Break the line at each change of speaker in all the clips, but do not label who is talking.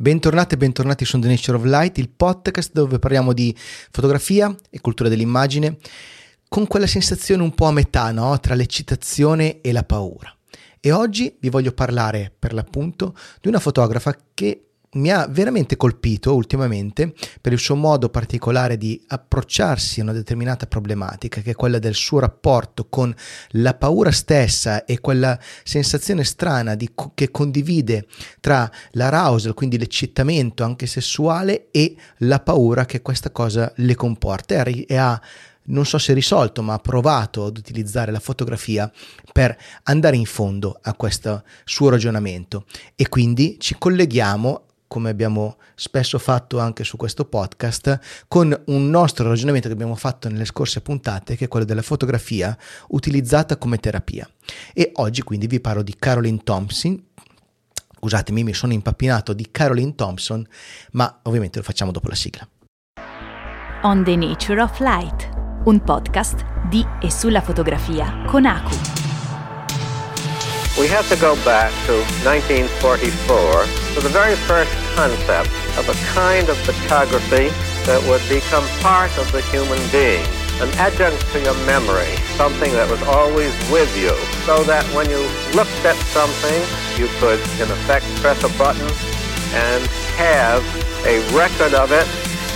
Bentornati e bentornati su The Nature of Light, il podcast dove parliamo di fotografia e cultura dell'immagine con quella sensazione un po' a metà no? tra l'eccitazione e la paura. E oggi vi voglio parlare per l'appunto di una fotografa che mi ha veramente colpito ultimamente per il suo modo particolare di approcciarsi a una determinata problematica, che è quella del suo rapporto con la paura stessa e quella sensazione strana di, che condivide tra l'arousal, quindi l'eccitamento anche sessuale, e la paura che questa cosa le comporta. E ha non so se risolto, ma ha provato ad utilizzare la fotografia per andare in fondo a questo suo ragionamento. E quindi ci colleghiamo come abbiamo spesso fatto anche su questo podcast, con un nostro ragionamento che abbiamo fatto nelle scorse puntate, che è quello della fotografia utilizzata come terapia. E oggi quindi vi parlo di Caroline Thompson. Scusatemi, mi sono impappinato di Caroline Thompson, ma ovviamente lo facciamo dopo la sigla.
On the Nature of Light, un podcast di e sulla fotografia con Aku.
We have to go back to 1944 to the very first concept of a kind of photography that would become part of the human being, an adjunct to your memory, something that was always with you, so that when you looked at something, you could, in effect, press a button and have a record of it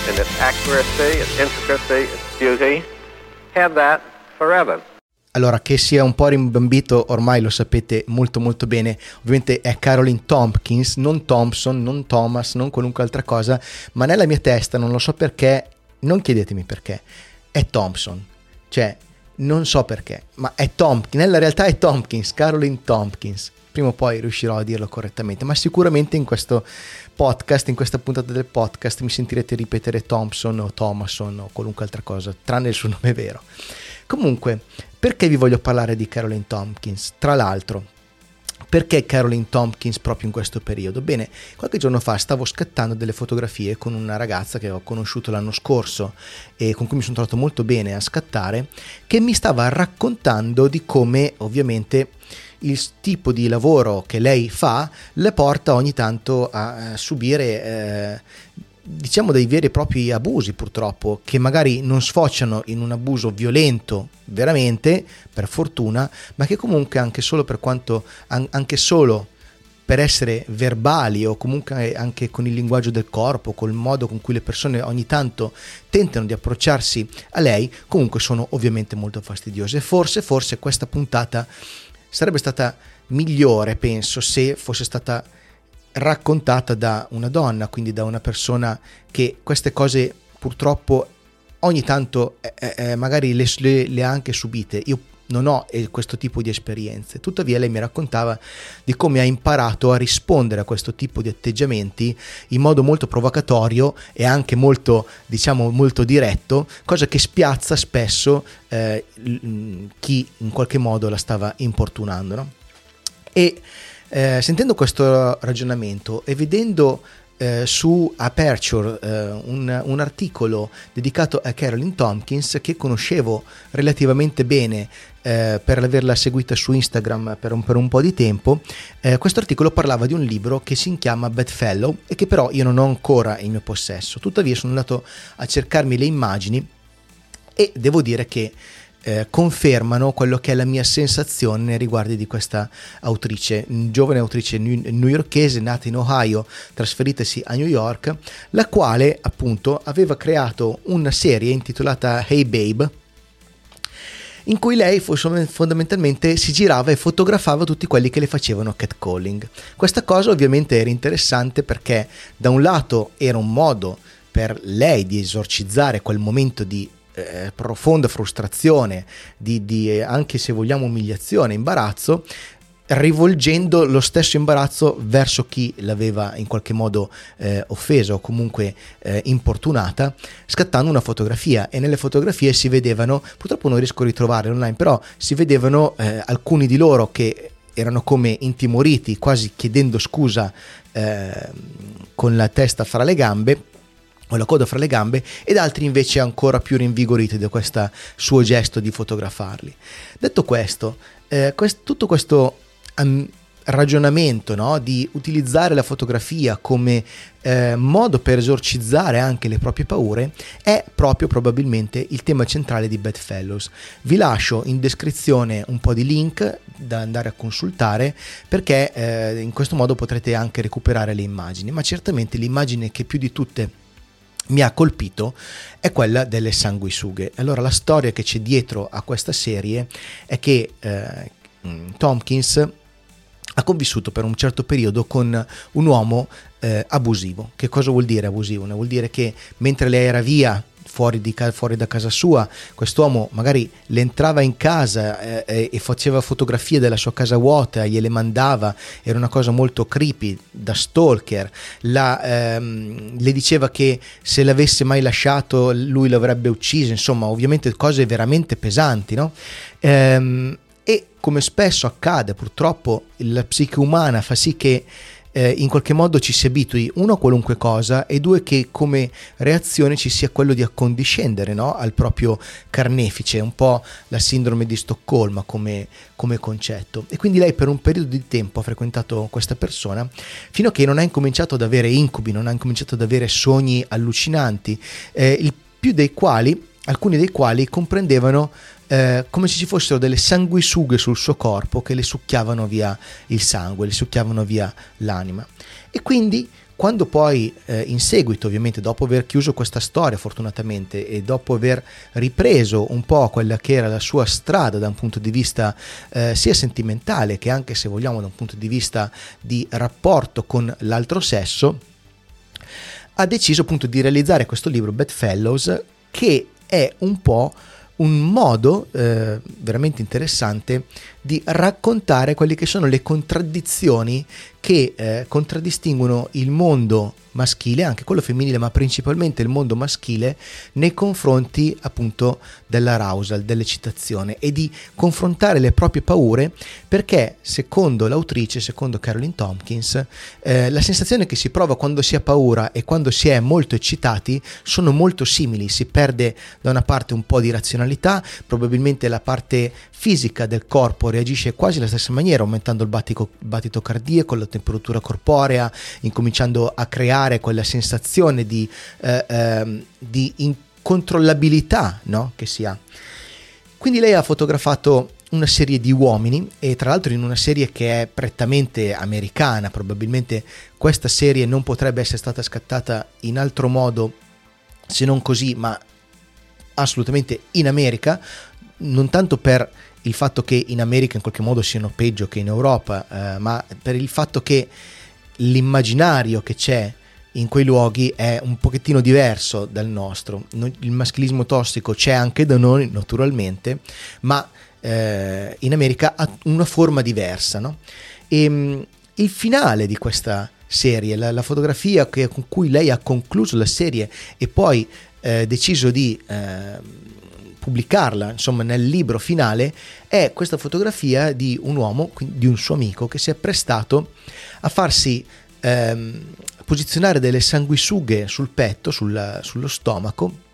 in its accuracy, its intricacy, its beauty, have that forever.
Allora, che sia un po' rimbambito, ormai lo sapete molto molto bene, ovviamente è Caroline Tompkins, non Thompson, non Thomas, non qualunque altra cosa, ma nella mia testa, non lo so perché, non chiedetemi perché, è Thompson, cioè non so perché, ma è Tompkins, nella realtà è Tompkins, Caroline Tompkins, prima o poi riuscirò a dirlo correttamente, ma sicuramente in questo podcast, in questa puntata del podcast mi sentirete ripetere Thompson o Thomason o qualunque altra cosa, tranne il suo nome vero. Comunque, perché vi voglio parlare di Caroline Tompkins? Tra l'altro, perché Caroline Tompkins proprio in questo periodo? Bene, qualche giorno fa stavo scattando delle fotografie con una ragazza che ho conosciuto l'anno scorso e con cui mi sono trovato molto bene a scattare, che mi stava raccontando di come ovviamente il tipo di lavoro che lei fa le porta ogni tanto a subire eh, diciamo dei veri e propri abusi purtroppo che magari non sfociano in un abuso violento veramente per fortuna ma che comunque anche solo per quanto anche solo per essere verbali o comunque anche con il linguaggio del corpo, col modo con cui le persone ogni tanto tentano di approcciarsi a lei, comunque sono ovviamente molto fastidiose. Forse, forse questa puntata sarebbe stata migliore, penso, se fosse stata raccontata da una donna, quindi da una persona che queste cose purtroppo ogni tanto eh, eh, eh magari le, le, le, ha anche subite. Io non ho eh, questo tipo di esperienze, tuttavia lei mi raccontava di come ha imparato a rispondere a questo tipo di atteggiamenti in modo molto provocatorio e anche molto, diciamo, molto diretto, cosa che spiazza spesso eh, chi in qualche modo la stava importunando. No? E eh, sentendo questo ragionamento e vedendo eh, su Aperture eh, un, un, articolo dedicato a Carolyn Tompkins che conoscevo relativamente bene eh, per averla seguita su Instagram per un, per un po' di tempo, eh, questo articolo parlava di un libro che si chiama Bedfellow e che però io non ho ancora in mio possesso. Tuttavia sono andato a cercarmi le immagini e devo dire che eh, confermano quello che è la mia sensazione nei riguardi di questa autrice, giovane autrice newyorkese nata in Ohio, trasferitasi a New York, la quale appunto aveva creato una serie intitolata Hey Babe, in cui lei fondamentalmente si girava e fotografava tutti quelli che le facevano catcalling. Questa cosa ovviamente era interessante perché da un lato era un modo per lei di esorcizzare quel momento di eh, profonda frustrazione, di, di, anche se vogliamo umiliazione, imbarazzo, rivolgendo lo stesso imbarazzo verso chi l'aveva in qualche modo eh, offesa o comunque eh, importunata, scattando una fotografia. E nelle fotografie si vedevano, purtroppo non riesco a ritrovarle online, però si vedevano eh, alcuni di loro che erano come intimoriti, quasi chiedendo scusa eh, con la testa fra le gambe o la coda fra le gambe ed altri invece ancora più rinvigoriti da questo suo gesto di fotografarli. Detto questo, eh, quest- tutto questo um, ragionamento no? di utilizzare la fotografia come eh, modo per esorcizzare anche le proprie paure è proprio probabilmente il tema centrale di Bedfellows. Vi lascio in descrizione un po' di link da andare a consultare perché eh, in questo modo potrete anche recuperare le immagini, ma certamente l'immagine che più di tutte mi ha colpito è quella delle sanguisughe. Allora la storia che c'è dietro a questa serie è che eh, Tompkins ha convissuto per un certo periodo con un uomo eh, abusivo. Che cosa vuol dire abusivo? Vuol dire che mentre lei era via fuori, di, fuori da casa sua, quest'uomo magari le entrava in casa eh, e faceva fotografie della sua casa vuota, gliele mandava, era una cosa molto creepy, da stalker, la, ehm, le diceva che se l'avesse mai lasciato lui l'avrebbe ucciso, insomma ovviamente cose veramente pesanti, no? Ehm, e come spesso accade purtroppo la psiche umana fa sì che eh, in qualche modo ci si abitui uno a qualunque cosa e due che come reazione ci sia quello di accondiscendere no? al proprio carnefice, un po' la sindrome di Stoccolma come, come, concetto. E quindi lei per un periodo di tempo ha frequentato questa persona fino a che non ha incominciato ad avere incubi, non ha incominciato ad avere sogni allucinanti, eh, il più dei quali, alcuni dei quali comprendevano eh, come se ci fossero delle sanguisughe sul suo corpo che le succhiavano via il sangue, le succhiavano via l'anima. E quindi quando poi eh, in seguito, ovviamente dopo aver chiuso questa storia fortunatamente e dopo aver ripreso un po' quella che era la sua strada da un punto di vista eh, sia sentimentale che anche se vogliamo da un punto di vista di rapporto con l'altro sesso, ha deciso appunto di realizzare questo libro Bedfellows che è un po' un modo eh, veramente interessante di raccontare quelle che sono le contraddizioni che eh, contraddistinguono il mondo maschile, anche quello femminile, ma principalmente il mondo maschile, nei confronti appunto dell'arousal, dell'eccitazione e di confrontare le proprie paure perché secondo l'autrice, secondo Caroline Tompkins, eh, la sensazione che si prova quando si ha paura e quando si è molto eccitati sono molto simili, si perde da una parte un po' di razionalità, probabilmente la parte fisica del corpo reagisce quasi alla stessa maniera, aumentando il battito, battito cardiaco, la temperatura corporea, incominciando a creare quella sensazione di, eh, eh, di incontrollabilità no? che si ha. Quindi lei ha fotografato una serie di uomini e tra l'altro in una serie che è prettamente americana, probabilmente questa serie non potrebbe essere stata scattata in altro modo se non così, ma assolutamente in America, non tanto per il fatto che in America in qualche modo siano peggio che in Europa, eh, ma per il fatto che l'immaginario che c'è in quei luoghi è un pochettino diverso dal nostro. Il maschilismo tossico c'è anche da noi, naturalmente, ma eh, in America ha una forma diversa. No? E ehm, il finale di questa serie, la, la fotografia che, con cui lei ha concluso la serie e poi eh, deciso di eh, pubblicarla insomma nel libro finale è questa fotografia di un uomo, di un suo amico che si è prestato a farsi ehm, posizionare delle sanguisughe sul petto, sul, sullo stomaco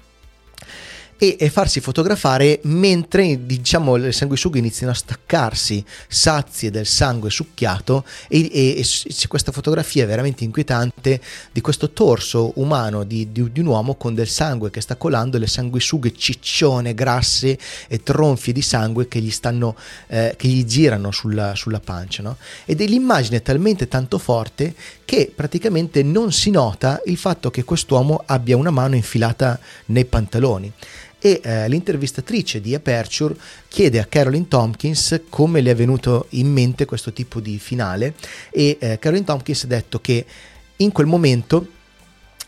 e, e farsi fotografare mentre diciamo le sanguisughe iniziano a staccarsi sazie del sangue succhiato e, e, e c'è questa fotografia veramente inquietante di questo torso umano di, di, di, un uomo con del sangue che sta colando le sanguisughe ciccione, grasse e tronfie di sangue che gli stanno eh, che gli girano sulla, sulla pancia no? ed è l'immagine talmente tanto forte che praticamente non si nota il fatto che quest'uomo abbia una mano infilata nei pantaloni e eh, l'intervistatrice di Aperture chiede a Caroline Tompkins come le è venuto in mente questo tipo di finale e eh, Caroline Tompkins ha detto che in quel momento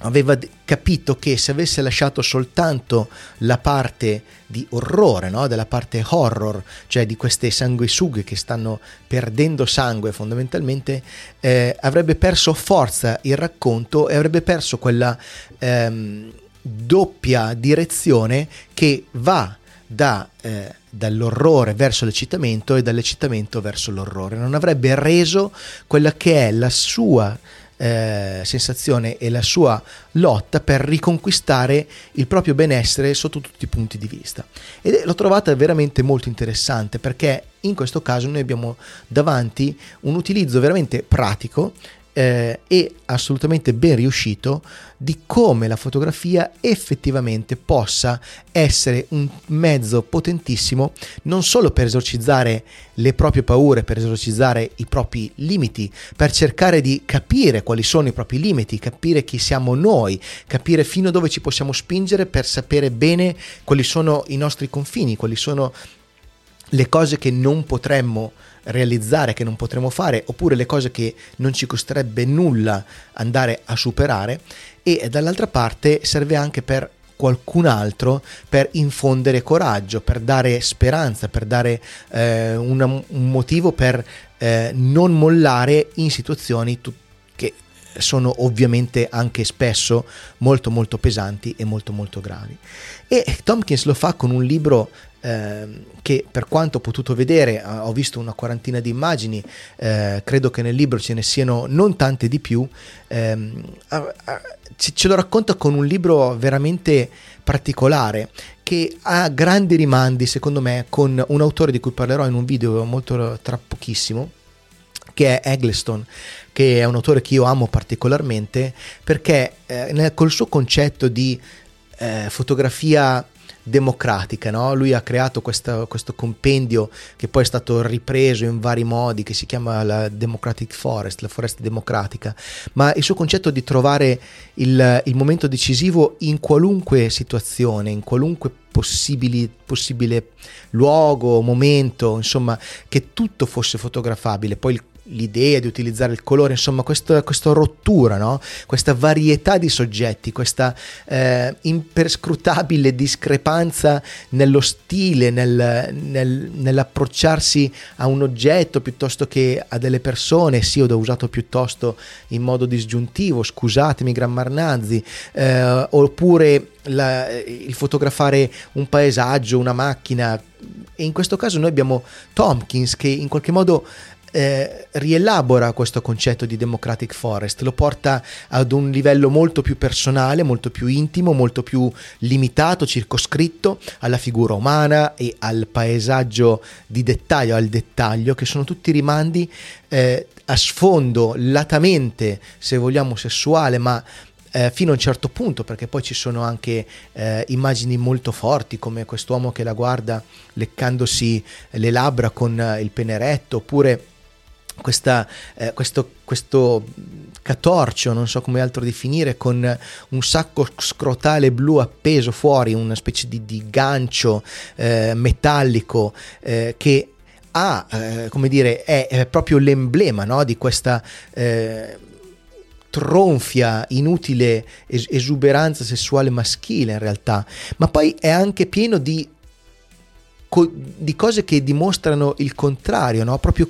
aveva capito che se avesse lasciato soltanto la parte di orrore, no? della parte horror, cioè di queste sanguisughe che stanno perdendo sangue fondamentalmente, eh, avrebbe perso forza il racconto e avrebbe perso quella ehm, doppia direzione che va da, eh, dall'orrore verso l'eccitamento e dall'eccitamento verso l'orrore. Non avrebbe reso quella che è la sua eh, sensazione e la sua lotta per riconquistare il proprio benessere sotto tutti i punti di vista. E l'ho trovata veramente molto interessante perché in questo caso noi abbiamo davanti un utilizzo veramente pratico eh, e assolutamente ben riuscito di come la fotografia effettivamente possa essere un mezzo potentissimo non solo per esorcizzare le proprie paure, per esorcizzare i propri limiti, per cercare di capire quali sono i propri limiti, capire chi siamo noi, capire fino a dove ci possiamo spingere per sapere bene quali sono i nostri confini, quali sono le cose che non potremmo realizzare, che non potremmo fare, oppure le cose che non ci costerebbe nulla andare a superare e dall'altra parte serve anche per qualcun altro per infondere coraggio, per dare speranza, per dare eh, una, un motivo per eh, non mollare in situazioni tu- che sono ovviamente anche spesso molto molto pesanti e molto molto gravi. E Tompkins lo fa con un libro eh, che per quanto ho potuto vedere, ho visto una quarantina di immagini, eh, credo che nel libro ce ne siano non tante di più, ehm, ce lo racconta con un libro veramente particolare che ha grandi rimandi secondo me con un autore di cui parlerò in un video molto tra pochissimo che è Eggleston, che è un autore che io amo particolarmente perché eh, nel, col suo concetto di eh, fotografia democratica. No? Lui ha creato questa, questo compendio che poi è stato ripreso in vari modi, che si chiama la Democratic Forest, la foresta democratica, ma il suo concetto di trovare il, il momento decisivo in qualunque situazione, in qualunque possibile luogo, momento, insomma, che tutto fosse fotografabile. Poi il l'idea di utilizzare il colore, insomma questa, questa rottura, no? questa varietà di soggetti, questa eh, imperscrutabile discrepanza nello stile, nel, nel, nell'approcciarsi a un oggetto piuttosto che a delle persone, sì, ho usato piuttosto in modo disgiuntivo, scusatemi grammarnazzi, eh, oppure la, il fotografare un paesaggio, una macchina. E in questo caso noi abbiamo Tompkins che in qualche modo eh, rielabora questo concetto di Democratic Forest, lo porta ad un livello molto più personale, molto più intimo, molto più limitato, circoscritto alla figura umana e al paesaggio di dettaglio, al dettaglio, che sono tutti rimandi eh, a sfondo latamente, se vogliamo, sessuale, ma eh, fino a un certo punto, perché poi ci sono anche eh, immagini molto forti, come quest'uomo che la guarda leccandosi le labbra con il peneretto, oppure questa, eh, questo, questo catorcio, non so come altro definire, con un sacco scrotale blu appeso fuori, una specie di, di gancio eh, metallico eh, che ha, eh, come dire, è, è proprio l'emblema no, di questa eh, tronfia, inutile es- esuberanza sessuale maschile in realtà, ma poi è anche pieno di, co- di cose che dimostrano il contrario, no? proprio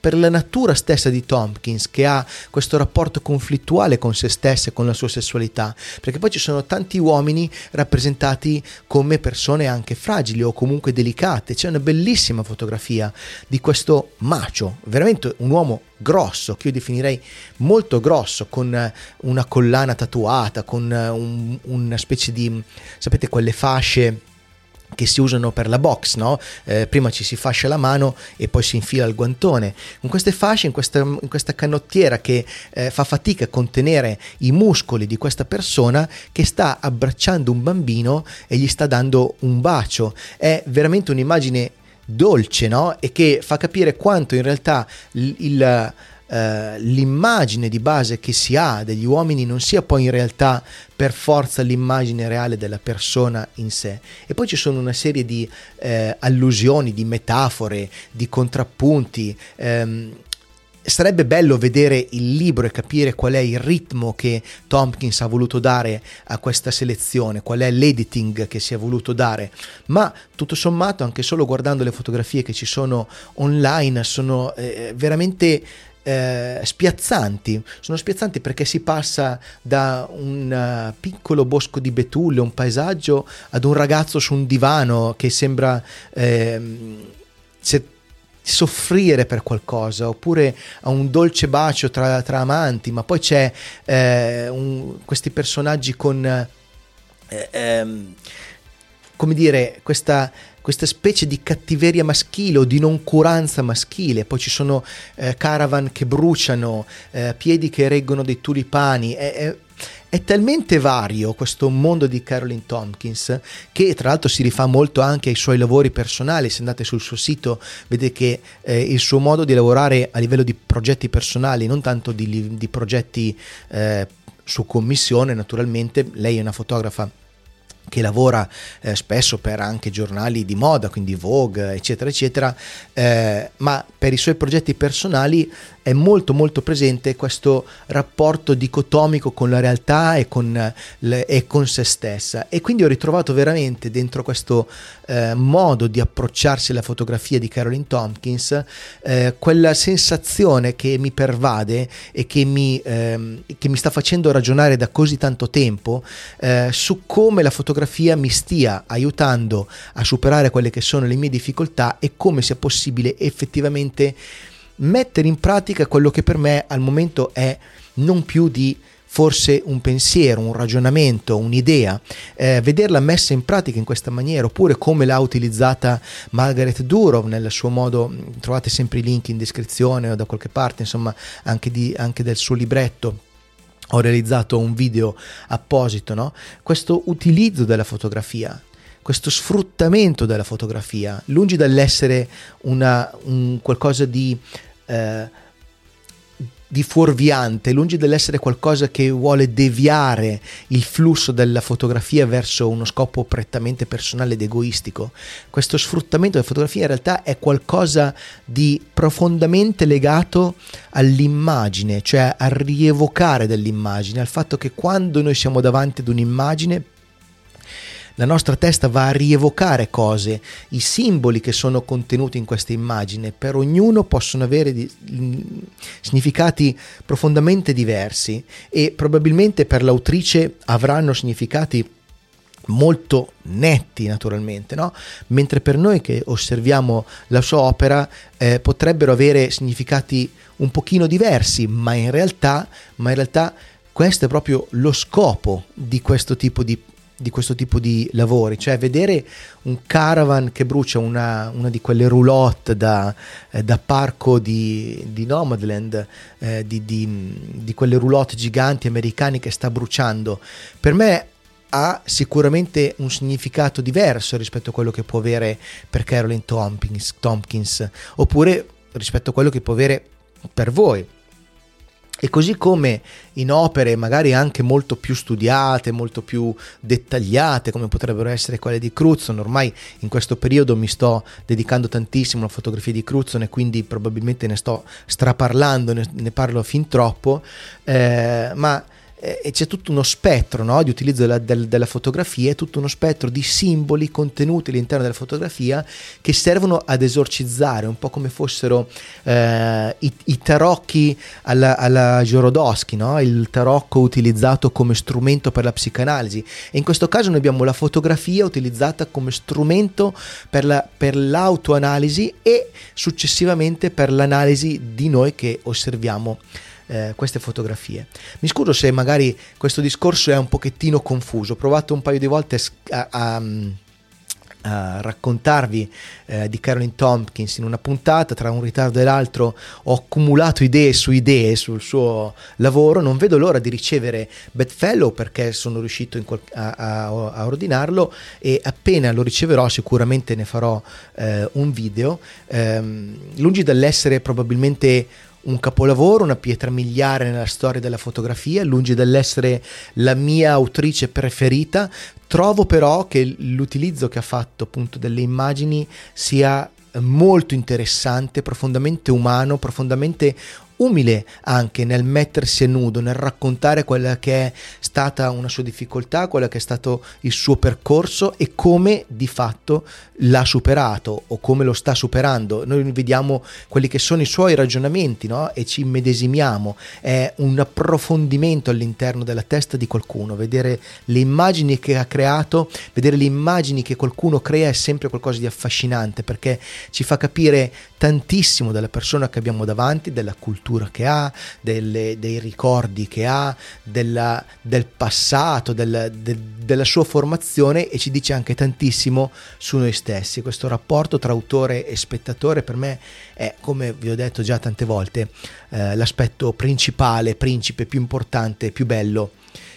per la natura stessa di Tompkins che ha questo rapporto conflittuale con se stessa e con la sua sessualità, perché poi ci sono tanti uomini rappresentati come persone anche fragili o comunque delicate. C'è una bellissima fotografia di questo macio, veramente un uomo grosso, che io definirei molto grosso, con una collana tatuata, con un, una specie di, sapete, quelle fasce che si usano per la box, no? eh, prima ci si fascia la mano e poi si infila il guantone. Con queste fasce, in questa, in questa canottiera che eh, fa fatica a contenere i muscoli di questa persona che sta abbracciando un bambino e gli sta dando un bacio. È veramente un'immagine dolce, no? E che fa capire quanto in realtà il, il Uh, l'immagine di base che si ha degli uomini non sia poi in realtà per forza l'immagine reale della persona in sé. E poi ci sono una serie di uh, allusioni, di metafore, di contrappunti. Um, sarebbe bello vedere il libro e capire qual è il ritmo che Tompkins ha voluto dare a questa selezione, qual è l'editing che si è voluto dare, ma tutto sommato anche solo guardando le fotografie che ci sono online sono eh, veramente eh, spiazzanti. Sono spiazzanti perché si passa da un uh, piccolo bosco di betulle, un paesaggio, ad un ragazzo su un divano che sembra eh, soffrire per qualcosa, oppure a un dolce bacio tra, tra amanti, ma poi c'è eh, un, questi personaggi con... Eh, ehm, come dire, questa, questa specie di cattiveria maschile o di noncuranza maschile, poi ci sono eh, caravan che bruciano, eh, piedi che reggono dei tulipani, è, è, è talmente vario questo mondo di Caroline Tompkins che tra l'altro si rifà molto anche ai suoi lavori personali, se andate sul suo sito vedete che eh, il suo modo di lavorare a livello di progetti personali, non tanto di, di progetti eh, su commissione naturalmente, lei è una fotografa che lavora eh, spesso per anche giornali di moda, quindi Vogue, eccetera, eccetera, eh, ma per i suoi progetti personali è molto molto presente questo rapporto dicotomico con la realtà e con, le, e con se stessa. E quindi ho ritrovato veramente dentro questo eh, modo di approcciarsi alla fotografia di Caroline Tompkins eh, quella sensazione che mi pervade e che mi, ehm, che mi, sta facendo ragionare da così tanto tempo eh, su come la fotografia mi stia aiutando a superare quelle che sono le mie difficoltà e come sia possibile effettivamente mettere in pratica quello che per me al momento è non più di forse un pensiero, un ragionamento, un'idea, eh, vederla messa in pratica in questa maniera, oppure come l'ha utilizzata Margaret Durov nel suo modo, trovate sempre i link in descrizione o da qualche parte, insomma, anche, di, anche del suo libretto ho realizzato un video apposito, no? questo utilizzo della fotografia, questo sfruttamento della fotografia, lungi dall'essere una, un qualcosa di eh, di fuorviante, lungi dall'essere qualcosa che vuole deviare il flusso della fotografia verso uno scopo prettamente personale ed egoistico. Questo sfruttamento della fotografia in realtà è qualcosa di profondamente legato all'immagine, cioè al rievocare dell'immagine, al fatto che quando noi siamo davanti ad un'immagine la nostra testa va a rievocare cose, i simboli che sono contenuti in questa immagine, per ognuno possono avere di, significati profondamente diversi e probabilmente per l'autrice avranno significati molto netti naturalmente, no? mentre per noi che osserviamo la sua opera eh, potrebbero avere significati un pochino diversi, ma in realtà, ma in realtà questo è proprio lo scopo di questo tipo di di questo tipo di lavori, cioè vedere un caravan che brucia una, una di quelle roulotte da, eh, da parco di, di Nomadland, eh, di, di, di quelle roulotte giganti americane che sta bruciando, per me ha sicuramente un significato diverso rispetto a quello che può avere per Caroline Tompkins, Tompkins oppure rispetto a quello che può avere per voi. E così come in opere magari anche molto più studiate, molto più dettagliate, come potrebbero essere quelle di Cruzzon, ormai in questo periodo mi sto dedicando tantissimo alla fotografia di Cruzzon e quindi probabilmente ne sto straparlando, ne, ne parlo fin troppo, eh, ma e c'è tutto uno spettro no, di utilizzo della, del, della fotografia, tutto uno spettro di simboli contenuti all'interno della fotografia che servono ad esorcizzare, un po' come fossero eh, i, i, tarocchi alla, alla Jorodowski, no? il tarocco utilizzato come strumento per la psicanalisi. E in questo caso noi abbiamo la fotografia utilizzata come strumento per, la, per l'autoanalisi e successivamente per l'analisi di noi che osserviamo eh, queste fotografie. Mi scuso se magari questo discorso è un pochettino confuso, ho provato un paio di volte a, a, a raccontarvi eh, di Caroline Tompkins in una puntata, tra un ritardo e l'altro ho accumulato idee su idee sul suo lavoro, non vedo l'ora di ricevere Bedfellow perché sono riuscito qual- a, a, ordinarlo e appena lo riceverò sicuramente ne farò eh, un video, ehm, lungi dall'essere probabilmente un capolavoro, una pietra miliare nella storia della fotografia, lungi dall'essere la mia autrice preferita, trovo però che l'utilizzo che ha fatto appunto delle immagini sia molto interessante, profondamente umano, profondamente umile anche nel mettersi a nudo, nel raccontare quella che è stata una sua difficoltà, quello che è stato il suo percorso e come di fatto l'ha superato o come lo sta superando. Noi vediamo quelli che sono i suoi ragionamenti no? e ci immedesimiamo, è un approfondimento all'interno della testa di qualcuno, vedere le immagini che ha creato, vedere le immagini che qualcuno crea è sempre qualcosa di affascinante perché ci fa capire tantissimo della persona che abbiamo davanti, della cultura cultura che ha, delle, dei ricordi che ha, della, del passato, del, de, della sua formazione e ci dice anche tantissimo su noi stessi. Questo rapporto tra autore e spettatore per me è, come vi ho detto già tante volte, eh, l'aspetto principale, principe, più importante, più bello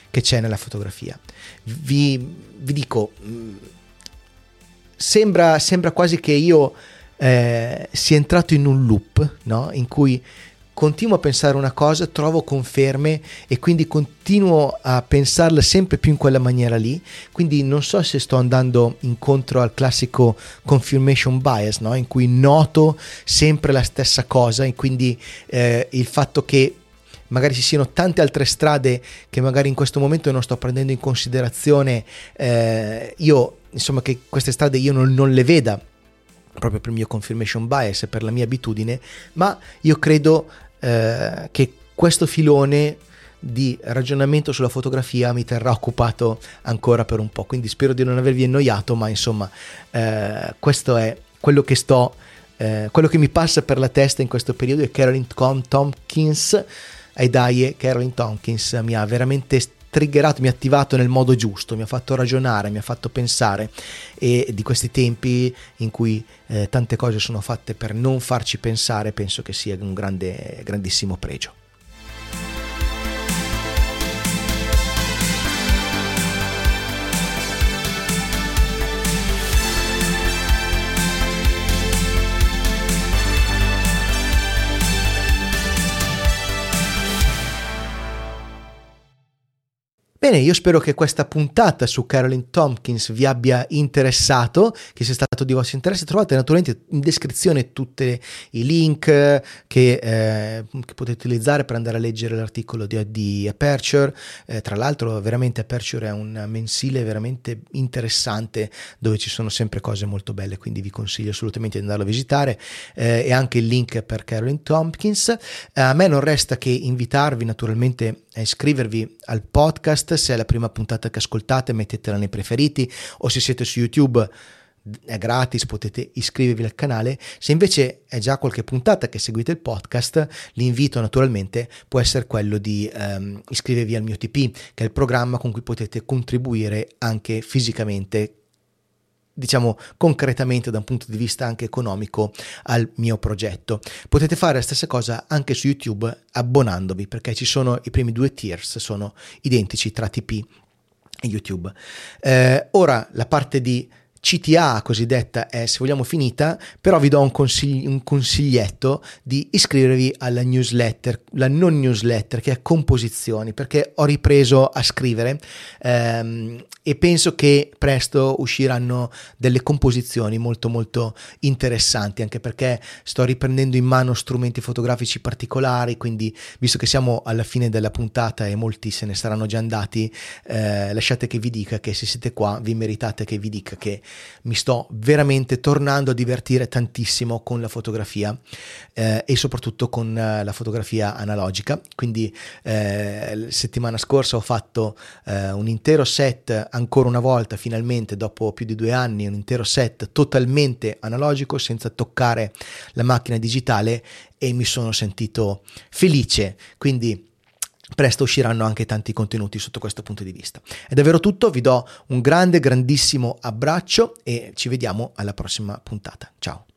che c'è nella fotografia. Vi, vi dico, mm, sembra, sembra quasi che io eh, sia entrato in un loop no? in cui continuo a pensare una cosa, trovo conferme e quindi continuo a pensarla sempre più in quella maniera lì. Quindi non so se sto andando incontro al classico confirmation bias, no? in cui noto sempre la stessa cosa e quindi eh, il fatto che magari ci siano tante altre strade che magari in questo momento non sto prendendo in considerazione, eh, io insomma che queste strade io non, non le veda proprio per il mio confirmation bias per la mia abitudine, ma io credo eh, che questo filone di ragionamento sulla fotografia mi terrà occupato ancora per un po', quindi spero di non avervi annoiato, ma insomma eh, questo è quello che sto, eh, quello che mi passa per la testa in questo periodo è Carolyn Tompkins, ai Carolyn Tompkins mi ha veramente triggerato, mi ha attivato nel modo giusto, mi ha fatto ragionare, mi ha fatto pensare e di questi tempi in cui eh, tante cose sono fatte per non farci pensare penso che sia un grande, grandissimo pregio. Bene, io spero che questa puntata su Carolyn Tompkins vi abbia interessato, che sia stato di vostro interesse. Trovate naturalmente in descrizione tutti i link che, eh, che, potete utilizzare per andare a leggere l'articolo di, di Aperture. Eh, tra l'altro, veramente Aperture è un mensile veramente interessante dove ci sono sempre cose molto belle, quindi vi consiglio assolutamente di andarlo a visitare. Eh, e anche il link per Carolyn Tompkins. Eh, a me non resta che invitarvi naturalmente a iscrivervi al podcast se è la prima puntata che ascoltate mettetela nei preferiti o se siete su YouTube è gratis, potete iscrivervi al canale. Se invece è già qualche puntata che seguite il podcast, l'invito naturalmente può essere quello di um, iscrivervi al mio TP, che è il programma con cui potete contribuire anche fisicamente diciamo concretamente da un punto di vista anche economico al mio progetto. Potete fare la stessa cosa anche su YouTube abbonandovi perché ci sono i primi due tiers, sono identici tra TP e YouTube. Eh, ora la parte di CTA cosiddetta è se vogliamo finita, però vi do un, consigli- un, consiglietto di iscrivervi alla newsletter, la non newsletter che è Composizioni, perché ho ripreso a scrivere ehm, e penso che presto usciranno delle composizioni molto molto interessanti, anche perché sto riprendendo in mano strumenti fotografici particolari, quindi visto che siamo alla fine della puntata e molti se ne saranno già andati, eh, lasciate che vi dica che se siete qua vi meritate che vi dica che mi sto veramente tornando a divertire tantissimo con la fotografia eh, e soprattutto con eh, la fotografia analogica. Quindi eh, settimana scorsa ho fatto eh, un intero set ancora una volta, finalmente dopo più di due anni, un intero set totalmente analogico senza toccare la macchina digitale e mi sono sentito felice. Quindi Presto usciranno anche tanti contenuti sotto questo punto di vista. È davvero tutto, vi do un grande, grandissimo abbraccio e ci vediamo alla prossima puntata. Ciao!